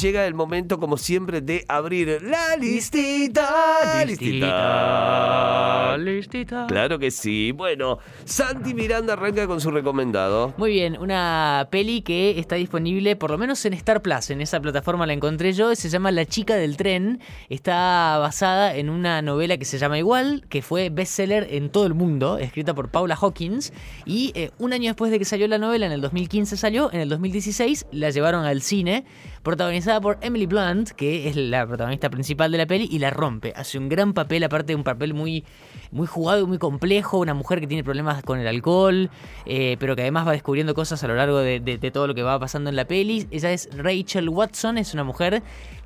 Llega el momento, como siempre, de abrir la listita. Listita. Listita. Claro que sí. Bueno, Santi Miranda arranca con su recomendado. Muy bien, una peli que está disponible por lo menos en Star Plus, en esa plataforma la encontré yo, se llama La chica del tren, está basada en una novela que se llama igual, que fue bestseller en todo el mundo, escrita por Paula Hawkins, y eh, un año después de que salió la novela, en el 2015 salió, en el 2016 la llevaron al cine, protagonizada por Emily Blunt, que es la protagonista principal de la peli, y la rompe, hace un gran papel, aparte de un papel muy, muy jugado y muy complejo, una mujer que tiene problemas con el alcohol, eh, pero que además va descubriendo cosas a lo largo de, de- todo lo que va pasando en la peli. Ella es Rachel Watson, es una mujer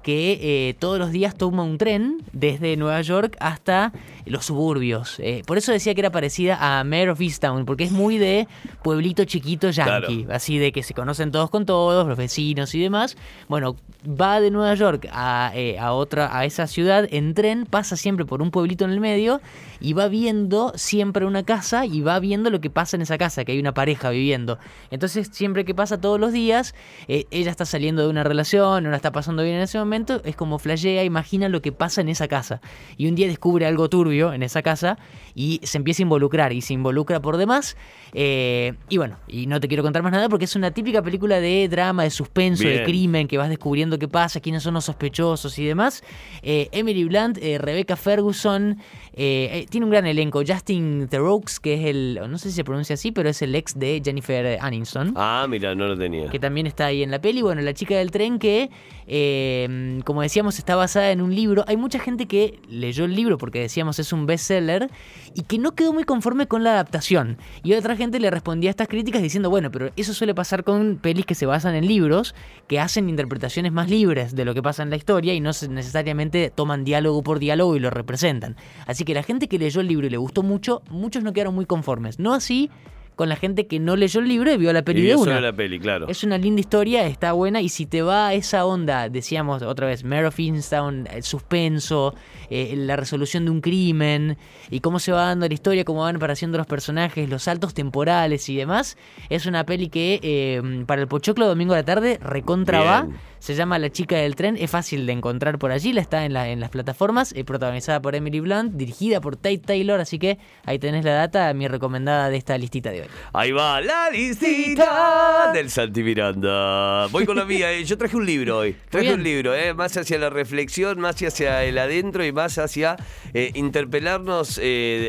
que eh, todos los días toma un tren desde Nueva York hasta los suburbios. Eh, por eso decía que era parecida a Mayor of Easttown, porque es muy de pueblito chiquito yankee, así de que se conocen todos con todos, los vecinos y demás. Bueno, va de Nueva York a, eh, a otra, a esa ciudad en tren, pasa siempre por un pueblito en el medio y va viendo siempre una casa y va viendo lo que pasa en esa casa, que hay una pareja viviendo. Entonces, siempre que pasa todos los días, ella está saliendo de una relación, no la está pasando bien en ese momento, es como flashea, imagina lo que pasa en esa casa. Y un día descubre algo turbio en esa casa y se empieza a involucrar y se involucra por demás. eh, y bueno, y no te quiero contar más nada porque es una típica película de drama, de suspenso, de crimen, que vas descubriendo qué pasa, quiénes son los sospechosos y demás. Eh, Emily Blunt, eh, Rebecca Ferguson, eh, tiene un gran elenco. Justin Theroux, que es el, no sé si se pronuncia así, pero es el ex de Jennifer Aniston Ah, mira, no lo tenía. que también está ahí en la peli. Bueno, La chica del tren que, eh, como decíamos, está basada en un libro. Hay mucha gente que leyó el libro porque decíamos es un bestseller y que no quedó muy conforme con la adaptación. Y otra gente le respondía a estas críticas diciendo, bueno, pero eso suele pasar con pelis que se basan en libros, que hacen interpretaciones más libres de lo que pasa en la historia y no necesariamente toman diálogo por diálogo y lo representan. Así que la gente que leyó el libro y le gustó mucho, muchos no quedaron muy conformes. No así con la gente que no leyó el libro y vio la peli Y de una. la peli, claro. Es una linda historia, está buena y si te va esa onda, decíamos otra vez, Mare of Easttown, el suspenso, eh, la resolución de un crimen y cómo se va dando la historia, cómo van apareciendo los personajes, los saltos temporales y demás, es una peli que eh, para el Pochoclo domingo a la tarde recontra va. Se llama La chica del tren, es fácil de encontrar por allí, la está en, la- en las plataformas, eh, protagonizada por Emily Blunt, dirigida por Tate Taylor, así que ahí tenés la data, mi recomendada de esta listita de hoy. Ahí va la listita del Santi Miranda. Voy con la mía. eh. Yo traje un libro hoy. Traje un libro, eh, más hacia la reflexión, más hacia el adentro y más hacia eh, interpelarnos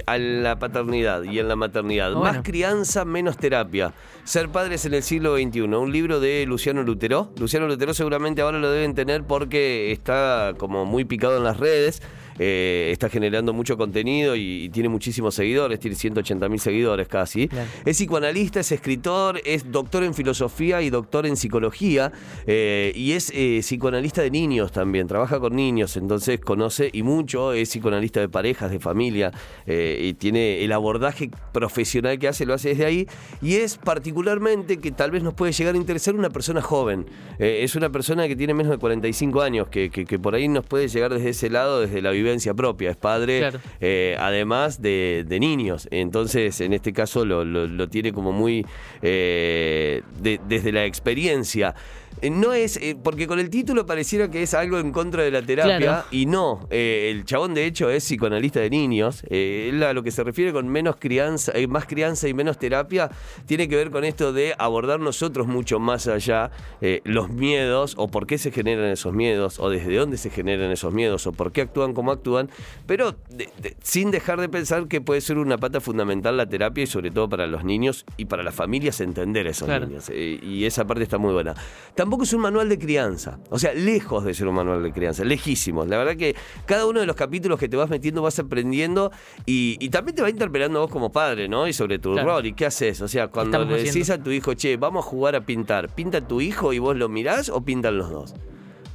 a la paternidad y en la maternidad. Bueno. Más crianza, menos terapia. Ser padres en el siglo XXI. Un libro de Luciano Lutero. Luciano Lutero seguramente ahora lo deben tener porque está como muy picado en las redes. eh, está generando mucho contenido y, y tiene muchísimos seguidores, tiene 180 mil seguidores casi. Es psicoanalista, es escritor, es doctor en filosofía y doctor en psicología eh, y es eh, psicoanalista de niños también, trabaja con niños, entonces conoce y mucho, es psicoanalista de parejas, de familia y tiene el abordaje profesional que hace, lo hace desde ahí y es particularmente que tal vez nos puede llegar a interesar una persona joven, Eh, es una persona que tiene menos de 45 años, que, que- que por ahí nos puede llegar desde ese lado, desde la vivencia propia, es padre Claro. eh, además de, de niños. Entonces, en este caso lo, lo- lo tiene como muy eh, de- desde la experiencia. Eh, No es, eh, porque con el título pareciera que es algo en contra de la terapia Claro. y no, eh, el chabón de hecho es psicoanalista de niños, él a lo que se refiere con menos crianza, más crianza y menos terapia, tiene que ver con esto de abordar nosotros mucho más allá los miedos o por qué se generan esos miedos o desde dónde se generan esos miedos o por qué actúan como actúan, pero de- de- sin dejar de pensar que puede ser una pata fundamental la terapia y sobre todo para los niños y para las familias entender a esos Claro. niños. y esa parte está muy buena. Tampoco es un manual de crianza, o sea, lejos de ser un manual de crianza, lejísimos. La verdad que cada uno de los capítulos que te vas metiendo vas aprendiendo y, y también te va interpelando vos como padre, ¿no? Y sobre tu Claro. rol y qué haces. O sea, cuando le decís haciendo? a tu hijo, che, vamos a jugar a pintar, ¿pinta tu hijo y vos lo mirás o pintan los dos?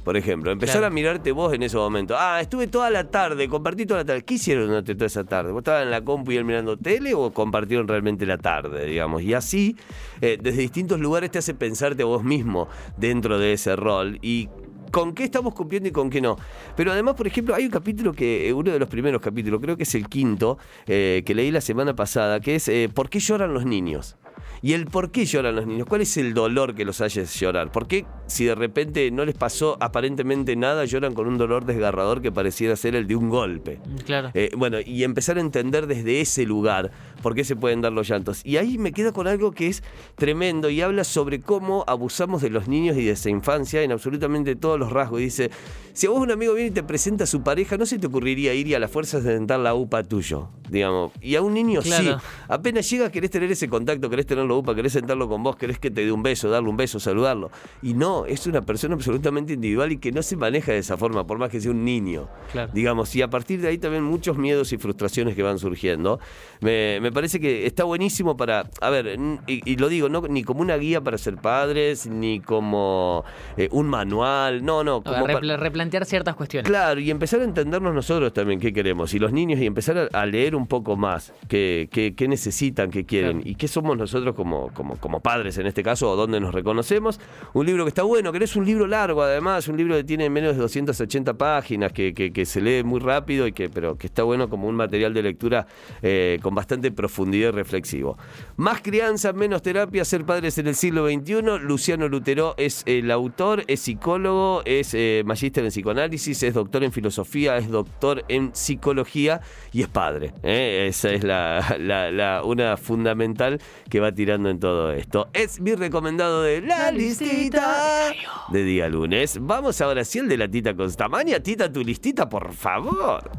Por ejemplo, empezar Claro. a mirarte vos en ese momento. Ah, estuve toda la tarde, compartí toda la tarde. ¿Qué hicieron durante toda esa tarde? ¿Vos estabas en la compu y él mirando tele o compartieron realmente la tarde, digamos? Y así, eh, desde distintos lugares te hace pensarte a vos mismo dentro de ese rol. Y con qué estamos cumpliendo y con qué no. Pero además, por ejemplo, hay un capítulo que, eh, uno de los primeros capítulos, creo que es el quinto, eh, que leí la semana pasada, que es eh, ¿Por qué lloran los niños? Y el por qué lloran los niños, cuál es el dolor que los hace llorar. ¿Por qué si de repente no les pasó aparentemente nada, lloran con un dolor desgarrador que pareciera ser el de un golpe? Claro. Eh, bueno, y empezar a entender desde ese lugar por qué se pueden dar los llantos. Y ahí me quedo con algo que es tremendo y habla sobre cómo abusamos de los niños y de esa infancia en absolutamente todos los rasgos. Y dice, si a vos un amigo viene y te presenta a su pareja, no se te ocurriría ir y a las fuerzas de dentar la UPA tuyo, digamos. Y a un niño sí. Claro. Apenas llega, querés tener ese contacto, querés tenerlo UPA, querés sentarlo con vos, querés que te dé un beso, darle un beso, saludarlo. Y no, es una persona absolutamente individual y que no se maneja de esa forma, por más que sea un niño. Claro. Digamos, y a partir de ahí también muchos miedos y frustraciones que van surgiendo. Me, me parece que está buenísimo para, a ver, y, y lo digo, no ni como una guía para ser padres, ni como eh, un manual, no, no. Como Repla- pa- replantear ciertas cuestiones. Claro, y empezar a entendernos nosotros también qué queremos, y los niños, y empezar a, a leer un poco más qué, qué- qué necesitan, qué quieren, Claro. y qué somos nosotros como, como, como padres en este caso, o dónde nos reconocemos. Un libro que está bueno, que no es un libro largo además, un libro que tiene menos de 280 páginas, que, que- se lee muy rápido, y que, pero que está bueno como un material de lectura eh, con bastante profundidad y reflexivo. Más crianza, menos terapia, ser padres en el siglo XXI. Luciano Lutero es el autor, es psicólogo, es eh, magíster en psicoanálisis, es doctor en filosofía, es doctor en psicología y es padre. ¿eh? Esa es la, la- la- una fundamental que va en todo esto. Es mi recomendado de la La listita listita. de día lunes. Vamos ahora sí el de la tita Constamaña. Tita, tu listita, por favor.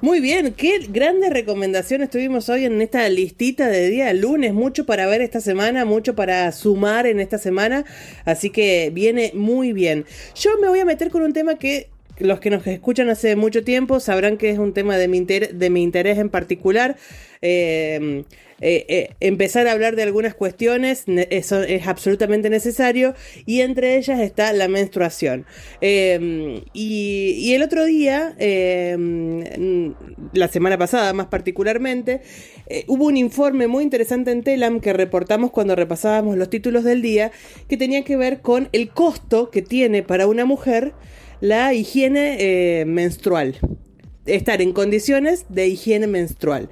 Muy bien, qué grandes recomendaciones tuvimos hoy en esta listita de día lunes. Mucho para ver esta semana, mucho para sumar en esta semana. Así que viene muy bien. Yo me voy a meter con un tema que los que nos escuchan hace mucho tiempo sabrán que es un tema de mi, inter- de mi interés en particular. Eh, eh, eh, empezar a hablar de algunas cuestiones, es absolutamente necesario, y entre ellas está la menstruación. Eh, y, y el otro día, mm, la semana pasada más particularmente, eh, hubo un informe muy interesante en Telam que reportamos cuando repasábamos los títulos del día, que tenía que ver con el costo que tiene para una mujer la higiene eh, menstrual estar en condiciones de higiene menstrual.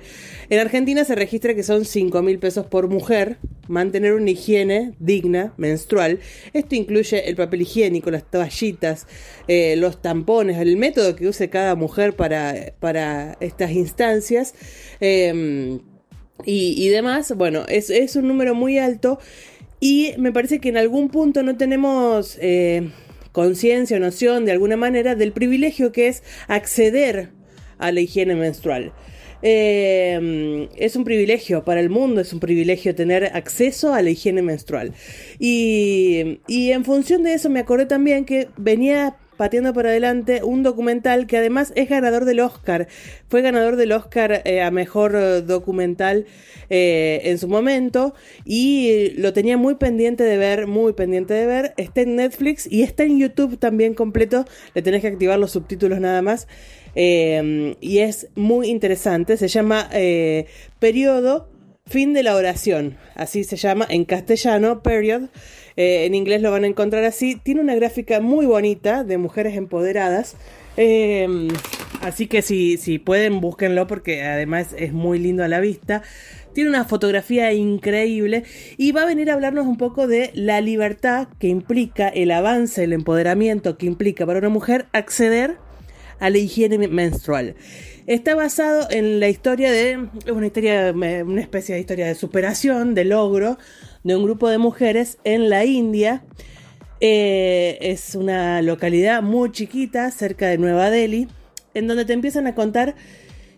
En Argentina se registra que son 5 mil pesos por mujer mantener una higiene digna menstrual. Esto incluye el papel higiénico, las toallitas, eh, los tampones, el método que use cada mujer para, para estas instancias. y, y demás, bueno, es, es un número muy alto y me parece que en algún punto no tenemos eh, conciencia o noción de alguna manera del privilegio que es acceder a la higiene menstrual. Eh, es un privilegio para el mundo, es un privilegio tener acceso a la higiene menstrual. Y, y en función de eso me acordé también que venía pateando para adelante un documental que además es ganador del Oscar. Fue ganador del Oscar eh, a mejor eh, documental eh, en su momento y lo tenía muy pendiente de ver, muy pendiente de ver. Está en Netflix y está en YouTube también completo. Le tenés que activar los subtítulos nada más. Y es muy interesante. Se llama Periodo Fin de la oración, así se llama en castellano, period. Eh, en inglés lo van a encontrar así. Tiene una gráfica muy bonita de mujeres empoderadas. Eh, así que si, si pueden, búsquenlo porque además es muy lindo a la vista. Tiene una fotografía increíble y va a venir a hablarnos un poco de la libertad que implica el avance, el empoderamiento que implica para una mujer acceder a la higiene menstrual. Está basado en la historia de, una historia, una especie de historia de superación, de logro, de un grupo de mujeres en la India. Eh, es una localidad muy chiquita, cerca de Nueva Delhi, en donde te empiezan a contar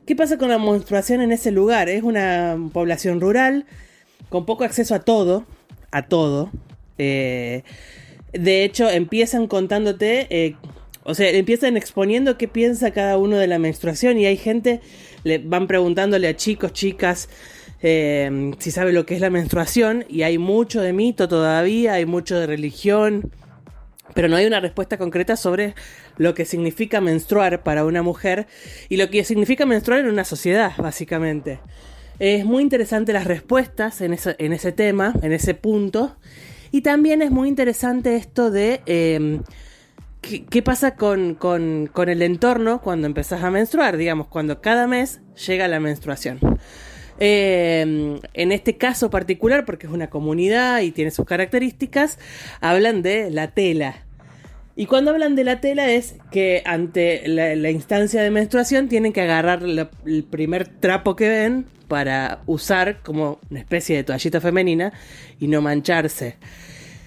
qué pasa con la menstruación en ese lugar. Es una población rural, con poco acceso a todo, a todo. Eh, de hecho, empiezan contándote eh, o sea, empiezan exponiendo qué piensa cada uno de la menstruación y hay gente, le van preguntándole a chicos, chicas, eh, si sabe lo que es la menstruación y hay mucho de mito todavía, hay mucho de religión, pero no hay una respuesta concreta sobre lo que significa menstruar para una mujer y lo que significa menstruar en una sociedad, básicamente. Es muy interesante las respuestas en, eso, en ese tema, en ese punto. Y también es muy interesante esto de... Eh, ¿qué, pasa con, con- el entorno cuando empezás a menstruar? Digamos, cuando cada mes llega la menstruación. Eh, en este caso particular, porque es una comunidad y tiene sus características, hablan de la tela. Y cuando hablan de la tela es que ante la, instancia de menstruación tienen que agarrar el primer trapo que ven para usar como una especie de toallita femenina y no mancharse.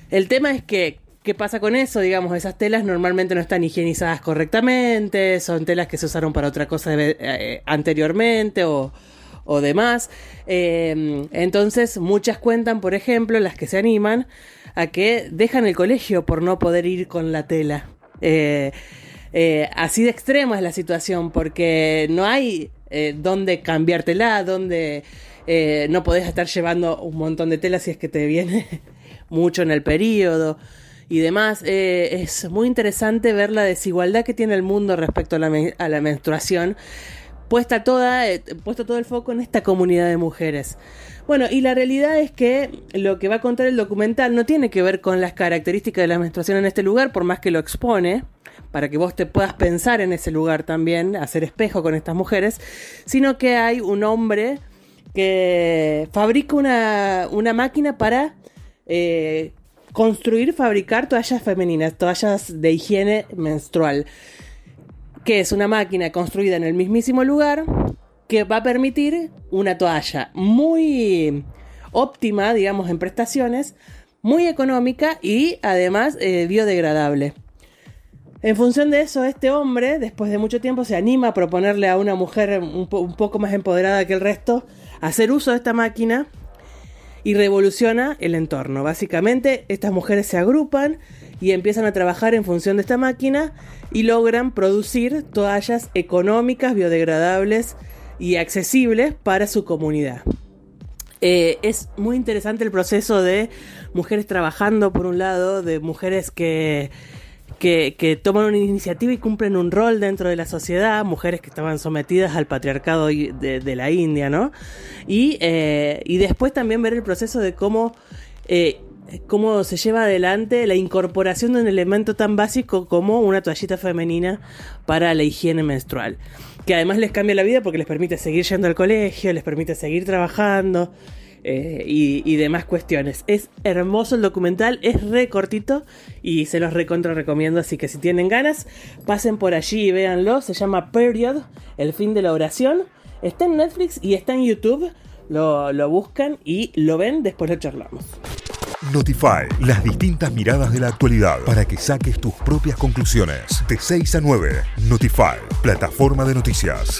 El tema es que, ¿qué pasa con eso? Digamos, esas telas normalmente no están higienizadas correctamente, son telas que se usaron para otra cosa eh, anteriormente o, o demás. Eh, entonces, muchas cuentan, por ejemplo, las que se animan, a que dejan el colegio por no poder ir con la tela. Eh, eh, así de extrema es la situación, porque no hay eh, dónde cambiártela, dónde no podés estar llevando un montón de tela si es que te viene mucho en el periodo y demás. Eh, es muy interesante ver la desigualdad que tiene el mundo respecto a la, menstruación, puesta, toda, eh, puesto todo el foco en esta comunidad de mujeres. Bueno, y la realidad es que lo que va a contar el documental no tiene que ver con las características de la menstruación en este lugar, por más que lo expone, para que vos te puedas pensar en ese lugar también, hacer espejo con estas mujeres, sino que hay un hombre que fabrica una, una máquina para eh, construir, fabricar toallas femeninas, toallas de higiene menstrual, que es una máquina construida en el mismísimo lugar que va a permitir una toalla muy óptima, digamos, en prestaciones, muy económica y además eh, biodegradable. En función de eso, este hombre, después de mucho tiempo, se anima a proponerle a una mujer un, un poco más empoderada que el resto hacer uso de esta máquina y revoluciona el entorno. Básicamente, estas mujeres se agrupan y empiezan a trabajar en función de esta máquina y logran producir toallas económicas, biodegradables y accesibles para su comunidad. Eh, es muy interesante el proceso de mujeres trabajando por un lado, de mujeres que, que, que toman una iniciativa y cumplen un rol dentro de la sociedad, mujeres que estaban sometidas al patriarcado de la India, ¿no? Y, eh, y después también ver el proceso de cómo, eh, cómo se lleva adelante la incorporación de un elemento tan básico como una toallita femenina para la higiene menstrual. Que además les cambia la vida porque les permite seguir yendo al colegio, les permite seguir trabajando eh, y, demás cuestiones. Es hermoso el documental, es re cortito y se los recontra recomiendo, así que si tienen ganas, pasen por allí y véanlo. Se llama Period, el fin de la oración. Está en Netflix y está en YouTube. Lo, lo buscan y lo ven, después lo charlamos. Notify, las distintas miradas de la actualidad para que saques tus propias conclusiones. De 6 a 9, Notify, plataforma de noticias.